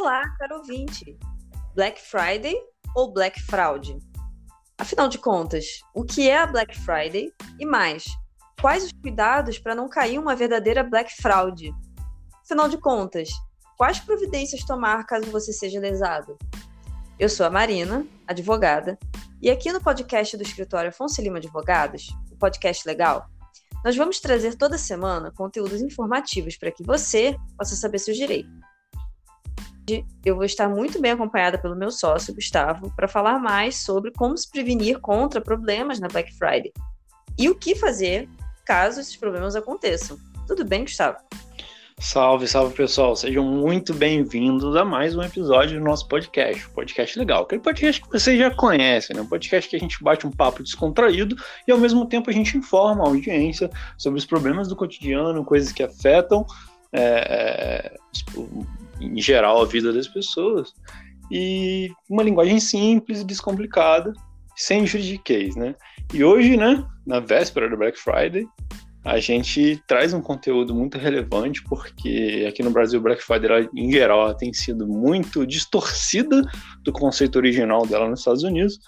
Olá, caro ouvinte! Black Friday ou Black Fraud? Afinal de contas, o que é a Black Friday e mais, quais os cuidados para não cair uma verdadeira Black Fraud? Afinal de contas, quais providências tomar caso você seja lesado? Eu sou a Marina, advogada, e aqui no podcast do escritório Afonso Lima Advogados, o podcast legal, nós vamos trazer toda semana conteúdos informativos para que você possa saber seus direitos eu vou estar muito bem acompanhada pelo meu sócio, Gustavo, para falar mais sobre como se prevenir contra problemas na Black Friday e o que fazer caso esses problemas aconteçam. Tudo bem, Gustavo? Salve, salve pessoal, sejam muito bem-vindos a mais um episódio do nosso podcast, um podcast legal, aquele podcast que vocês já conhecem, né? um podcast que a gente bate um papo descontraído e ao mesmo tempo a gente informa a audiência sobre os problemas do cotidiano, coisas que afetam é, em geral, a vida das pessoas. E uma linguagem simples, descomplicada, sem juridiquês, né? E hoje, né, na véspera do Black Friday, a gente traz um conteúdo muito relevante, porque aqui no Brasil, Black Friday, em geral, ela tem sido muito distorcida do conceito original dela nos Estados Unidos.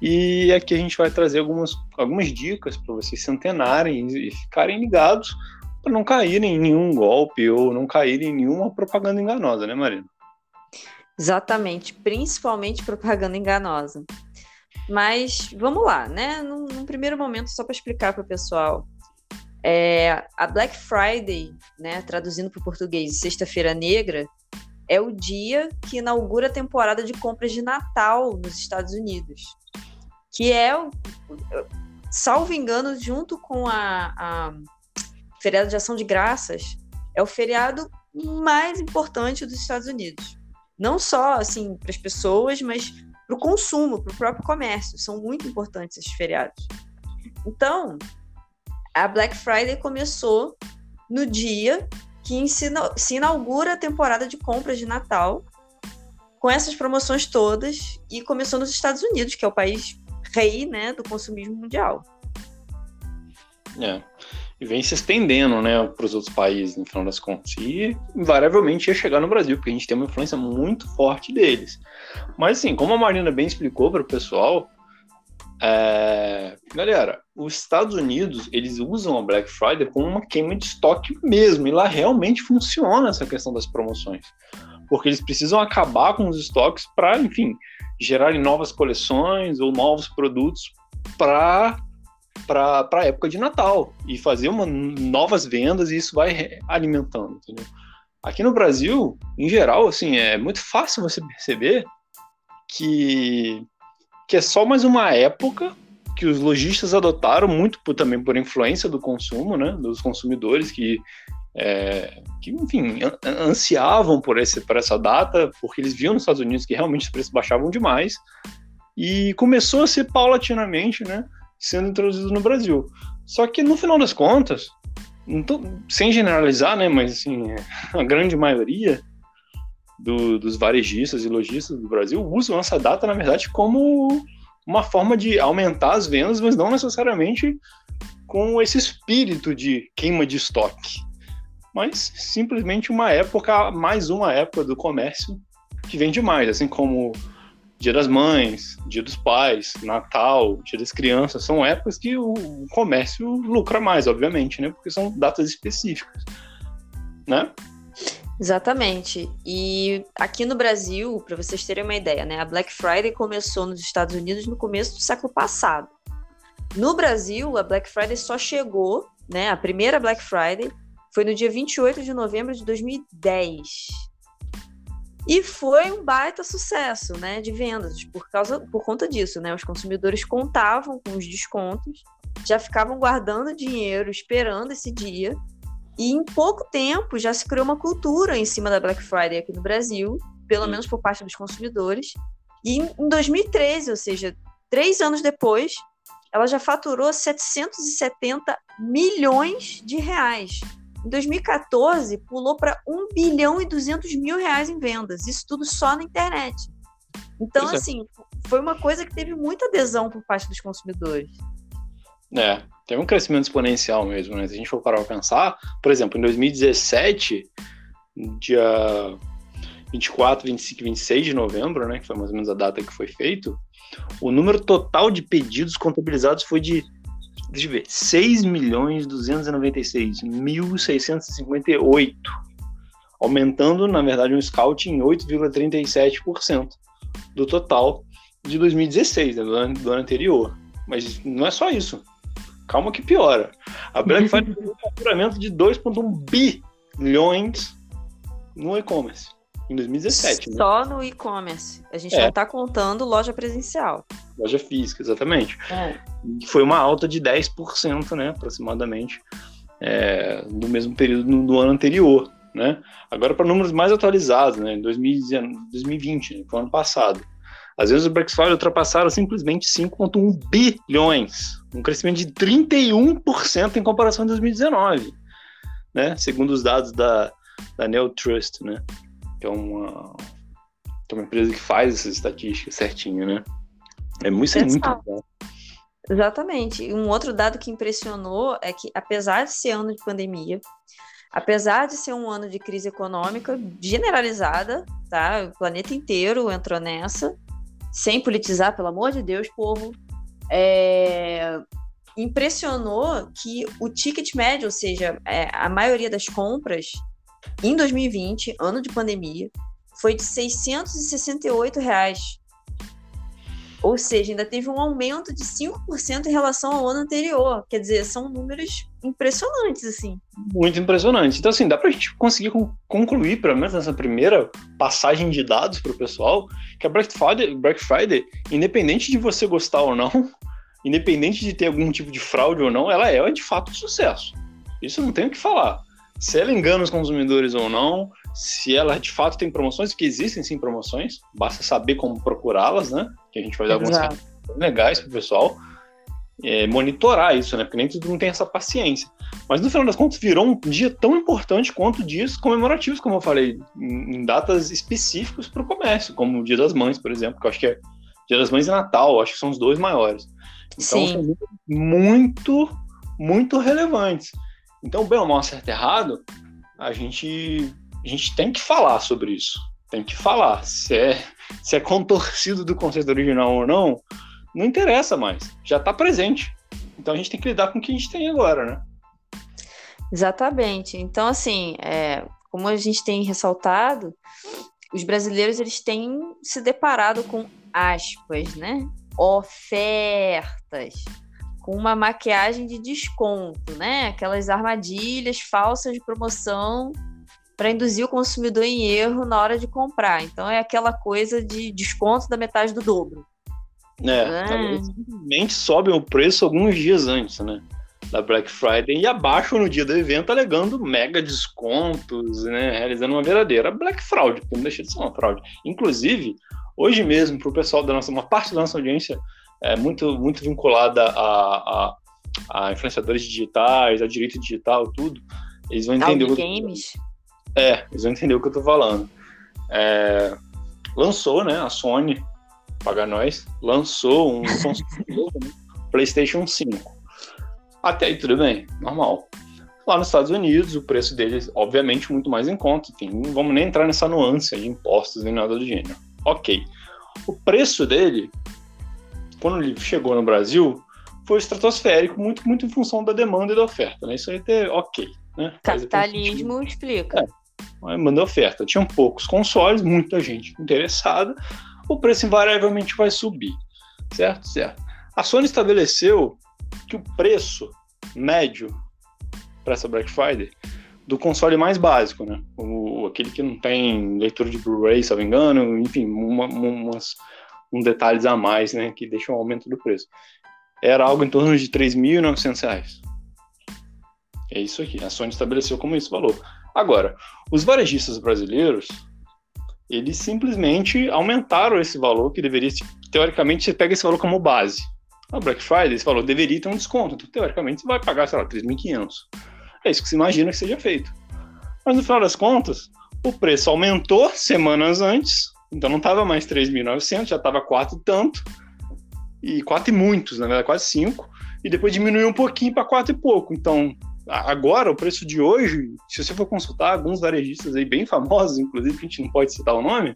E aqui a gente vai trazer algumas, algumas dicas para vocês se antenarem e ficarem ligados para não cair em nenhum golpe ou não cair em nenhuma propaganda enganosa, né, Marina? Exatamente, principalmente propaganda enganosa. Mas vamos lá, né? Num, num primeiro momento, só para explicar para o pessoal, é, a Black Friday, né, traduzindo para o português, Sexta-feira Negra, é o dia que inaugura a temporada de compras de Natal nos Estados Unidos, que é, salvo engano, junto com a, a feriado de ação de graças é o feriado mais importante dos Estados Unidos. Não só assim para as pessoas, mas para o consumo, para o próprio comércio. São muito importantes esses feriados. Então, a Black Friday começou no dia que se inaugura a temporada de compras de Natal, com essas promoções todas, e começou nos Estados Unidos, que é o país rei né, do consumismo mundial. É e vem se estendendo, né, para os outros países, no final das contas. E invariavelmente ia chegar no Brasil, porque a gente tem uma influência muito forte deles. Mas assim, como a Marina bem explicou para o pessoal, é... galera, os Estados Unidos eles usam a Black Friday como uma queima de estoque mesmo, e lá realmente funciona essa questão das promoções, porque eles precisam acabar com os estoques para, enfim, gerarem novas coleções ou novos produtos para para a época de Natal. E fazer uma, novas vendas e isso vai alimentando, entendeu? Aqui no Brasil, em geral, assim, é muito fácil você perceber que, que é só mais uma época que os lojistas adotaram muito por, também por influência do consumo, né, dos consumidores que, é, que enfim, ansiavam por, esse, por essa data, porque eles viam nos Estados Unidos que realmente os preços baixavam demais. E começou a ser paulatinamente, né, sendo introduzido no Brasil. Só que no final das contas, sem generalizar, né, mas assim, a grande maioria do, dos varejistas e lojistas do Brasil usam essa data, na verdade, como uma forma de aumentar as vendas, mas não necessariamente com esse espírito de queima de estoque, mas simplesmente uma época, mais uma época do comércio que vende mais, assim como Dia das Mães, Dia dos Pais, Natal, Dia das Crianças, são épocas que o comércio lucra mais, obviamente, né? Porque são datas específicas, né? Exatamente. E aqui no Brasil, para vocês terem uma ideia, né? A Black Friday começou nos Estados Unidos no começo do século passado. No Brasil, a Black Friday só chegou, né? A primeira Black Friday foi no dia 28 de novembro de 2010. E foi um baita sucesso, né, de vendas, por causa por conta disso, né? Os consumidores contavam com os descontos, já ficavam guardando dinheiro, esperando esse dia. E em pouco tempo já se criou uma cultura em cima da Black Friday aqui no Brasil, pelo menos por parte dos consumidores. E em 2013, ou seja, três anos depois, ela já faturou 770 milhões de reais. Em 2014, pulou para 1 bilhão e 200 mil reais em vendas. Isso tudo só na internet. Então, Isso assim, é. foi uma coisa que teve muita adesão por parte dos consumidores. É, teve um crescimento exponencial mesmo, né? Se a gente for parar para pensar, por exemplo, em 2017, dia 24, 25 e 26 de novembro, né, que foi mais ou menos a data que foi feito, o número total de pedidos contabilizados foi de deixa eu ver, 6 milhões 296.658, aumentando, na verdade, um scout em 8,37% do total de 2016, né, do, ano, do ano anterior. Mas não é só isso. Calma que piora. A Black Friday teve um faturamento de 2,1 bilhões no e-commerce em 2017. Né? Só né? no e-commerce. A gente é. não está contando loja presencial. Loja física, exatamente. É. Foi uma alta de 10%, né, aproximadamente, é, no mesmo período do, do ano anterior. Né? Agora, para números mais atualizados, né, em 2020, né, foi o ano passado. As vendas do Black Friday ultrapassaram simplesmente 5,1 bilhões, um crescimento de 31% em comparação a 2019, né? segundo os dados da, da Neotrust, né? Que, é uma, que é uma empresa que faz essas estatísticas certinho. Né? É muito, é muito bom. Exatamente. Um outro dado que impressionou é que, apesar de ser ano de pandemia, apesar de ser um ano de crise econômica generalizada, tá? O planeta inteiro entrou nessa sem politizar, pelo amor de Deus, povo, é, impressionou que o ticket médio, ou seja, é, a maioria das compras em 2020, ano de pandemia, foi de 668 reais. Ou seja, ainda teve um aumento de 5% em relação ao ano anterior. Quer dizer, são números impressionantes, assim. Muito impressionantes. Então, assim, dá pra gente conseguir concluir, pelo menos nessa primeira passagem de dados pro pessoal, que a Black Friday, Black Friday, independente de você gostar ou não, independente de ter algum tipo de fraude ou não, ela é de fato um sucesso. Isso não tem o que falar. Se ela engana os consumidores ou não, se ela de fato tem promoções, porque existem sim promoções, basta saber como procurá-las, né? Que a gente vai dar algumas legais pro pessoal. É, monitorar isso, né? Porque nem todo mundo tem essa paciência. Mas no final das contas virou um dia tão importante quanto dias comemorativos, como eu falei, em datas específicas para o comércio, como o Dia das Mães, por exemplo, que eu acho que é Dia das Mães e Natal, acho que são os dois maiores. Então Sim. são muito, muito relevantes. Então, bem ou mal, certo errado, a gente a gente tem que falar sobre isso. Tem que falar. Se é, se é contorcido do conceito original ou não, não interessa mais. Já está presente. Então a gente tem que lidar com o que a gente tem agora, né? Exatamente. Então, assim, é, como a gente tem ressaltado, os brasileiros eles têm se deparado com aspas, né? Ofertas com uma maquiagem de desconto, né? Aquelas armadilhas falsas de promoção para induzir o consumidor em erro na hora de comprar. Então é aquela coisa de desconto da metade do dobro. É, é. simplesmente sobem o preço alguns dias antes, né? Da Black Friday e abaixo no dia do evento, alegando mega descontos, né? Realizando uma verdadeira Black Fraud, que não deixa de ser uma fraude. Inclusive, hoje mesmo, para o pessoal da nossa, uma parte da nossa audiência é muito, muito vinculada a, a, a influenciadores digitais, a direito digital, tudo, eles vão entender. o games. É, eles vão entender o que eu tô falando. É, lançou, né, a Sony, paga nós, lançou um né, PlayStation 5. Até aí tudo bem, normal. Lá nos Estados Unidos, o preço deles, obviamente, muito mais em conta. Enfim, não vamos nem entrar nessa nuance de impostos nem nada do gênero. Ok. O preço dele, quando ele chegou no Brasil, foi estratosférico, muito, muito em função da demanda e da oferta. Né? Isso aí é ok. Né? Capitalismo explica. É mandou oferta. Tinham poucos consoles, muita gente interessada, o preço invariavelmente vai subir, certo? Certo. A Sony estabeleceu que o preço médio para essa Black Friday do console mais básico, né? O, aquele que não tem leitura de Blu-ray, se não me engano, enfim, uma, umas, um detalhes a mais, né? Que deixam o aumento do preço. Era algo em torno de R$ 3.900. É isso aqui. A Sony estabeleceu como esse valor. Agora, os varejistas brasileiros, eles simplesmente aumentaram esse valor que deveria, teoricamente, você pega esse valor como base. A Black Friday, esse valor deveria ter um desconto, então, teoricamente, você vai pagar, sei lá, 3.500. É isso que se imagina que seja feito. Mas, no final das contas, o preço aumentou semanas antes, então não estava mais 3.900, já estava 4 e tanto, e 4 e muitos, na verdade, quase 5, e depois diminuiu um pouquinho para 4 e pouco. Então, Agora, o preço de hoje, se você for consultar alguns varejistas aí bem famosos, inclusive, que a gente não pode citar o nome,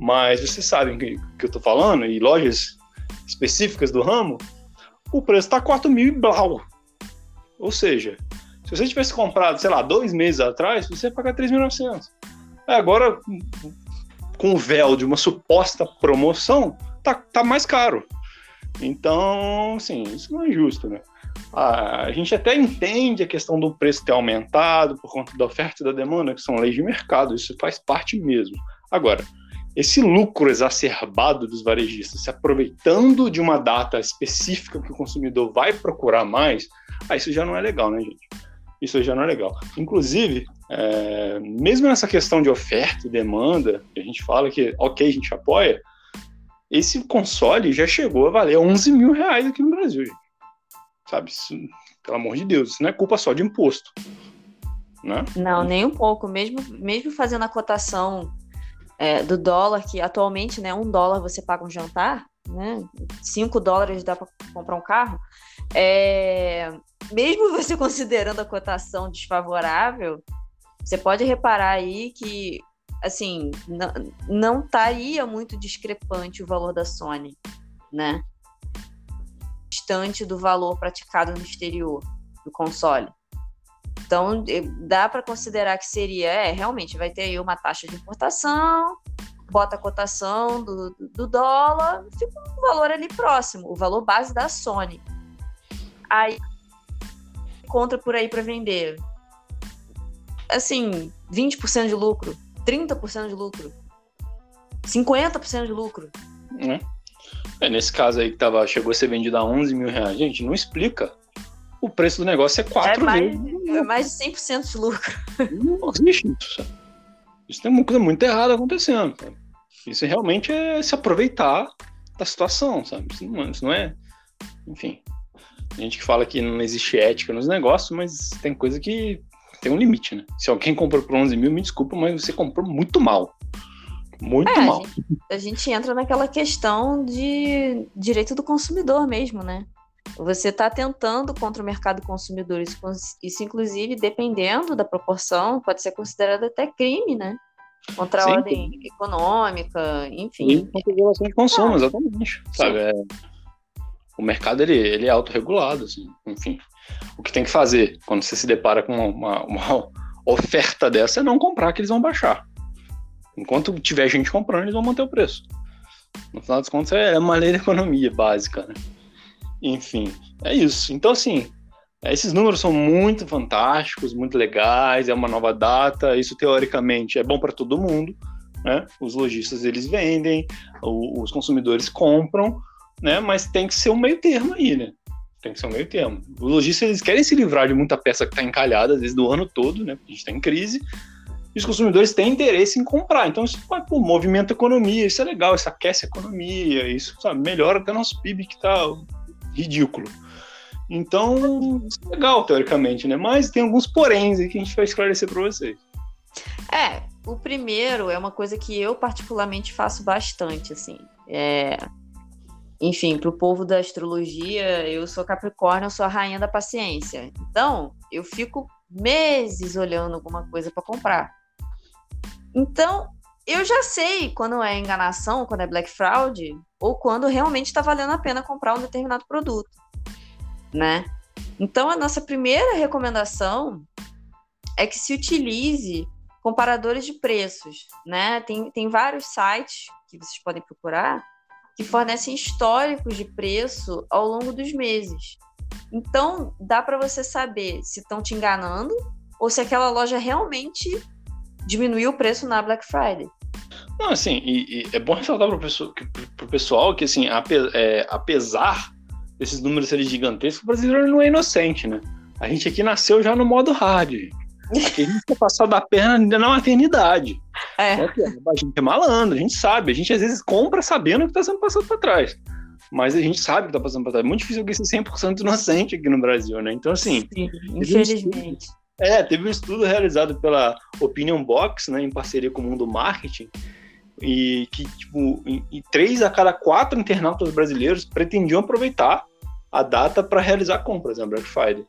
mas vocês sabem que, que eu tô falando, e lojas específicas do ramo, o preço tá 4 mil e blau. Ou seja, se você tivesse comprado, sei lá, dois meses atrás, você ia pagar 3.900. Agora, com o véu de uma suposta promoção, tá, tá mais caro. Então, assim, isso não é justo, né? A gente até entende a questão do preço ter aumentado por conta da oferta e da demanda, que são leis de mercado, isso faz parte mesmo. Agora, esse lucro exacerbado dos varejistas, se aproveitando de uma data específica que o consumidor vai procurar mais, ah, isso já não é legal, né, gente? Isso já não é legal. Inclusive, é, mesmo nessa questão de oferta e demanda, a gente fala que, ok, a gente apoia, esse console já chegou a valer 11 mil reais aqui no Brasil, gente. Sabe? Isso, pelo amor de Deus, isso não é culpa só de imposto. Né? Não, nem um pouco. Mesmo, mesmo fazendo a cotação é, do dólar, que atualmente, né, um dólar você paga um jantar, né? Cinco dólares dá para comprar um carro. É, mesmo você considerando a cotação desfavorável, você pode reparar aí que assim, não, estaria muito discrepante o valor da Sony, né? Distante do valor praticado no exterior do console. Então, dá para considerar que seria, é, realmente, vai ter aí uma taxa de importação, bota a cotação do, do dólar, fica um valor ali próximo, o valor base da Sony. Aí, contra por aí para vender. Assim, 20% de lucro, 30% de lucro, 50% de lucro. É. é. nesse caso aí que tava, chegou a ser vendido a 11 mil reais, gente, não explica. O preço do negócio é 4 é mais, vezes. É mais de 100% de lucro. Não existe isso. Isso tem uma coisa muito errada acontecendo. Sabe? Isso realmente é se aproveitar da situação, sabe? Isso não, isso não é. Enfim. A gente que fala que não existe ética nos negócios, mas tem coisa que tem um limite, né? Se alguém comprou por 11 mil, me desculpa, mas você comprou muito mal. Muito é, mal. A gente, a gente, entra naquela questão de direito do consumidor mesmo, né? Você está tentando contra o mercado consumidor. Isso, isso, inclusive, dependendo da proporção, pode ser considerado até crime, né? Contra a Sim. ordem econômica, enfim. E contra a relação de consumo, exatamente. Sabe? É, o mercado ele, ele é autorregulado, assim, enfim. O que tem que fazer quando você se depara com uma, uma oferta dessa é não comprar, que eles vão baixar. Enquanto tiver gente comprando, eles vão manter o preço. No final das contas, é uma lei da economia básica, né? Enfim, é isso. Então, assim, esses números são muito fantásticos, muito legais, é uma nova data, isso teoricamente é bom para todo mundo, né? Os lojistas eles vendem, os consumidores compram, né? Mas tem que ser um meio termo aí, né? Tem que ser um meio termo. Os lojistas eles querem se livrar de muita peça que está encalhada, às vezes do ano todo, né? Porque a gente está em crise. E os consumidores têm interesse em comprar. Então, isso vai, movimenta a economia, isso é legal, isso aquece a economia, isso sabe, melhora até nosso PIB que está ridículo. Então, isso é legal, teoricamente, né? Mas tem alguns poréns aí que a gente vai esclarecer para vocês. É, o primeiro é uma coisa que eu particularmente faço bastante, assim. É, enfim, para o povo da astrologia, eu sou Capricórnio, eu sou a rainha da paciência. Então, eu fico meses olhando alguma coisa para comprar. Então, eu já sei quando é enganação, quando é black fraud, ou quando realmente está valendo a pena comprar um determinado produto, né? Então, a nossa primeira recomendação é que se utilize comparadores de preços, né? Tem, tem vários sites que vocês podem procurar que fornecem históricos de preço ao longo dos meses. Então, dá para você saber se estão te enganando ou se aquela loja realmente diminuiu o preço na Black Friday. Não, assim, e, e é bom ressaltar para o pessoal, que, assim, ape, é, apesar desses números serem gigantescos, o brasileiro não é inocente, né? A gente aqui nasceu já no modo hard. Aqui a gente quer passar da perna ainda na maternidade. É. é. A gente é malandro, a gente sabe. A gente às vezes compra sabendo que está sendo passado para trás. Mas a gente sabe que está passando para trás. É muito difícil alguém ser 100% inocente aqui no Brasil, né? Então, assim. Sim, infelizmente. é, teve um estudo realizado pela Opinion Box, né, em parceria com o Mundo Marketing, e que, tipo, em três a cada quatro internautas brasileiros pretendiam aproveitar a data para realizar compras na Black Friday.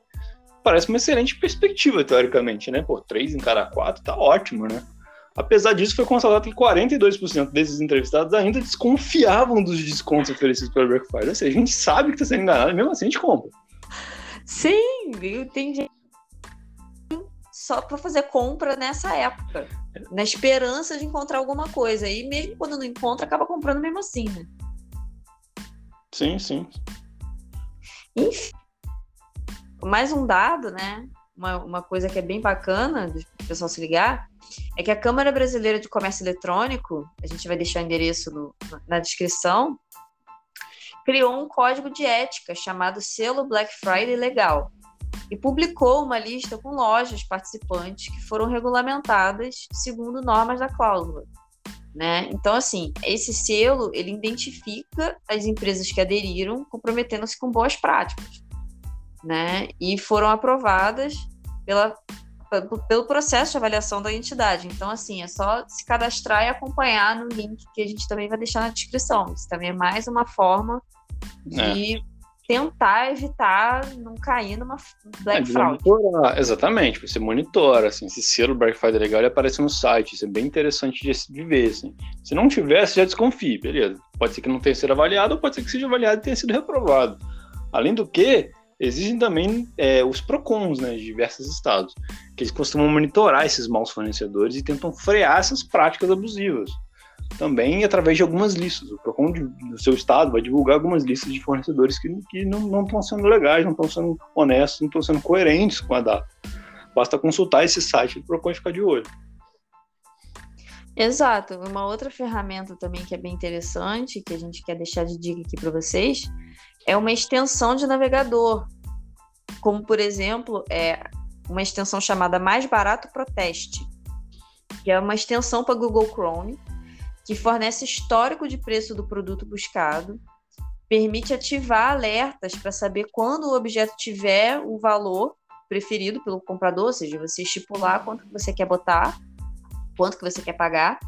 parece uma excelente perspectiva, teoricamente, né? Pô, três em cada quatro tá ótimo, né? Apesar disso, foi constatado que 42% desses entrevistados ainda desconfiavam dos descontos oferecidos pela Black Friday. Ou seja, a gente sabe que está sendo enganado, mesmo assim a gente compra. Sim, tem gente só para fazer compra nessa época, na esperança de encontrar alguma coisa. E mesmo quando não encontra, acaba comprando mesmo assim, né? Sim, sim. Enfim, mais um dado, né? Uma, uma coisa que é bem bacana pessoal se ligar é que a Câmara Brasileira de Comércio Eletrônico, a gente vai deixar o endereço no, na descrição, criou um código de ética chamado Selo Black Friday Legal e publicou uma lista com lojas participantes que foram regulamentadas segundo normas da cláusula. Né? Então, assim, esse selo ele identifica as empresas que aderiram, comprometendo-se com boas práticas, né? E foram aprovadas pela, pelo processo de avaliação da entidade. Então, assim, é só se cadastrar e acompanhar no link que a gente também vai deixar na descrição. Isso também é mais uma forma de é tentar evitar não cair numa Black é, Fraud. Monitorar, exatamente, você monitora, assim, se selo Black Friday é legal, ele aparece no site, isso é bem interessante de, ver, assim. Se não tivesse, já desconfie, beleza. Pode ser que não tenha sido avaliado, ou pode ser que seja avaliado e tenha sido reprovado. Além do que, existem também é, os PROCONs, né, de diversos estados, que eles costumam monitorar esses maus fornecedores e tentam frear essas práticas abusivas também através de algumas listas. O PROCON do seu estado vai divulgar algumas listas de fornecedores que, que não estão sendo legais, não estão sendo honestos, não estão sendo coerentes com a data. Basta consultar esse site do PROCON e ficar de olho. Exato. Uma outra ferramenta também que é bem interessante, que a gente quer deixar de dica aqui para vocês, é uma extensão de navegador. Como, por exemplo, é uma extensão chamada Mais Barato Proteste, que é uma extensão para Google Chrome, que fornece histórico de preço do produto buscado, permite ativar alertas para saber quando o objeto tiver o valor preferido pelo comprador, ou seja, você estipular quanto que você quer botar, quanto que você quer pagar,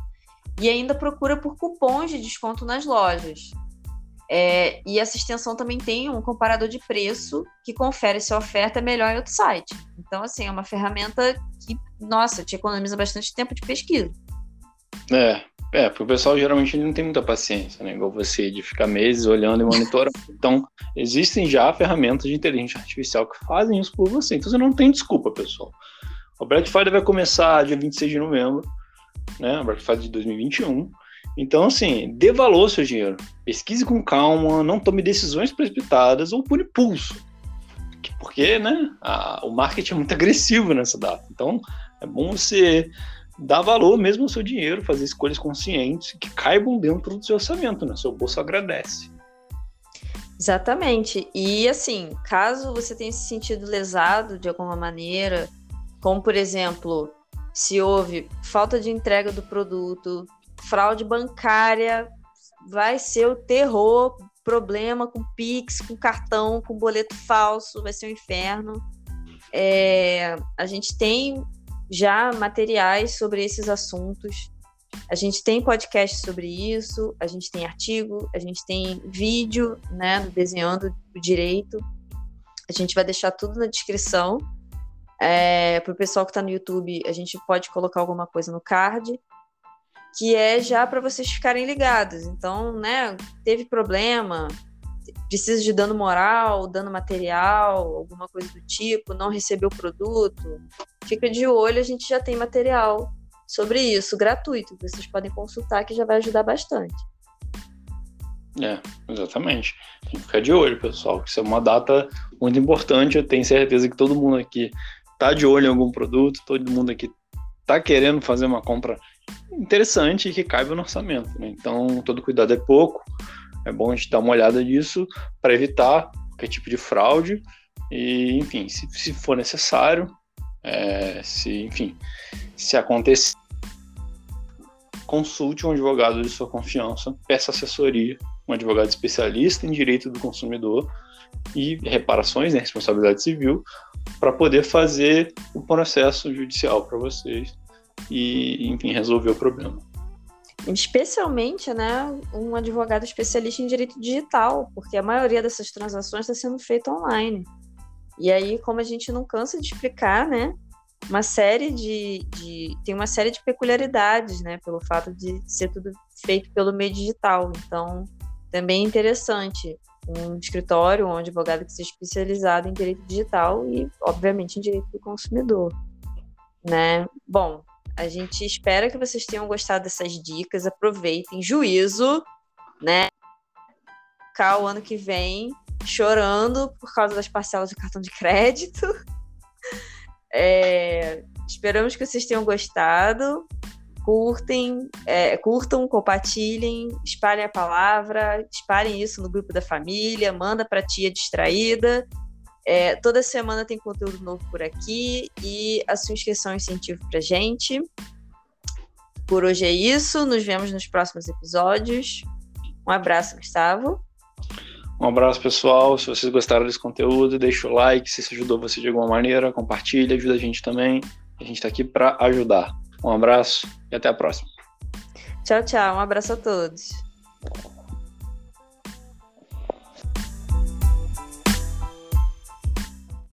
e ainda procura por cupons de desconto nas lojas. É, e essa extensão também tem um comparador de preço que confere se a oferta é melhor em outro site. Então, assim, é uma ferramenta que, nossa, te economiza bastante tempo de pesquisa. É, é, porque o pessoal geralmente não tem muita paciência, né? Igual você, de ficar meses olhando e monitorando. Então, existem já ferramentas de inteligência artificial que fazem isso por você. Então, você não tem desculpa, pessoal. O Black Friday vai começar dia 26 de novembro, né? O Black Friday de 2021. Então, assim, dê valor ao seu dinheiro. Pesquise com calma, não tome decisões precipitadas ou por impulso. Porque, né, a, o marketing é muito agressivo nessa data. Então, é bom você dar valor mesmo ao seu dinheiro, fazer escolhas conscientes que caibam dentro do seu orçamento, né? Seu bolso agradece. Exatamente. E assim, caso você tenha se sentido lesado de alguma maneira, como por exemplo, se houve falta de entrega do produto, fraude bancária, vai ser o terror, problema com Pix, com cartão, com boleto falso, vai ser um inferno. É, a gente tem já materiais sobre esses assuntos. A gente tem podcast sobre isso, a gente tem artigo, a gente tem vídeo, né, desenhando o direito. A gente vai deixar tudo na descrição. É, para o pessoal que está no YouTube, a gente pode colocar alguma coisa no card, que é já para vocês ficarem ligados. Então, né, teve problema, precisa de dano moral, dano material, alguma coisa do tipo, não recebeu o produto, fica de olho, a gente já tem material sobre isso, gratuito, que vocês podem consultar, que já vai ajudar bastante. É, exatamente. Tem que ficar de olho, pessoal, que isso é uma data muito importante. Eu tenho certeza que todo mundo aqui tá de olho em algum produto, todo mundo aqui tá querendo fazer uma compra interessante e que caiba no orçamento. Né? Então, todo cuidado é pouco. É bom a gente dar uma olhada nisso para evitar qualquer tipo de fraude e, enfim, se, se for necessário, é, se, enfim, se acontecer, consulte um advogado de sua confiança, peça assessoria, um advogado especialista em direito do consumidor e reparações, né, responsabilidade civil, para poder fazer o processo judicial para vocês e, enfim, resolver o problema. Especialmente, né, um advogado especialista em direito digital, porque a maioria dessas transações está sendo feita online. E aí, como a gente não cansa de explicar, né? Uma série de, de. Tem uma série de peculiaridades, né? Pelo fato de ser tudo feito pelo meio digital. Então, também é interessante um escritório onde advogado que seja especializado em direito digital e, obviamente, em direito do consumidor, né? Bom, a gente espera que vocês tenham gostado dessas dicas, aproveitem, juízo, né? Ficar o ano que vem chorando por causa das parcelas do cartão de crédito. É, esperamos que vocês tenham gostado curtem, é, curtam, compartilhem, espalhem a palavra, espalhem isso no grupo da família, manda para tia distraída. É, toda semana tem conteúdo novo por aqui e a sua inscrição é incentivo para gente. Por hoje é isso, nos vemos nos próximos episódios. Um abraço, Gustavo. Um abraço, pessoal. Se vocês gostaram desse conteúdo, deixa o like. Se isso ajudou você de alguma maneira, compartilha, ajuda a gente também. A gente está aqui para ajudar. Um abraço e até a próxima. Tchau, tchau. Um abraço a todos.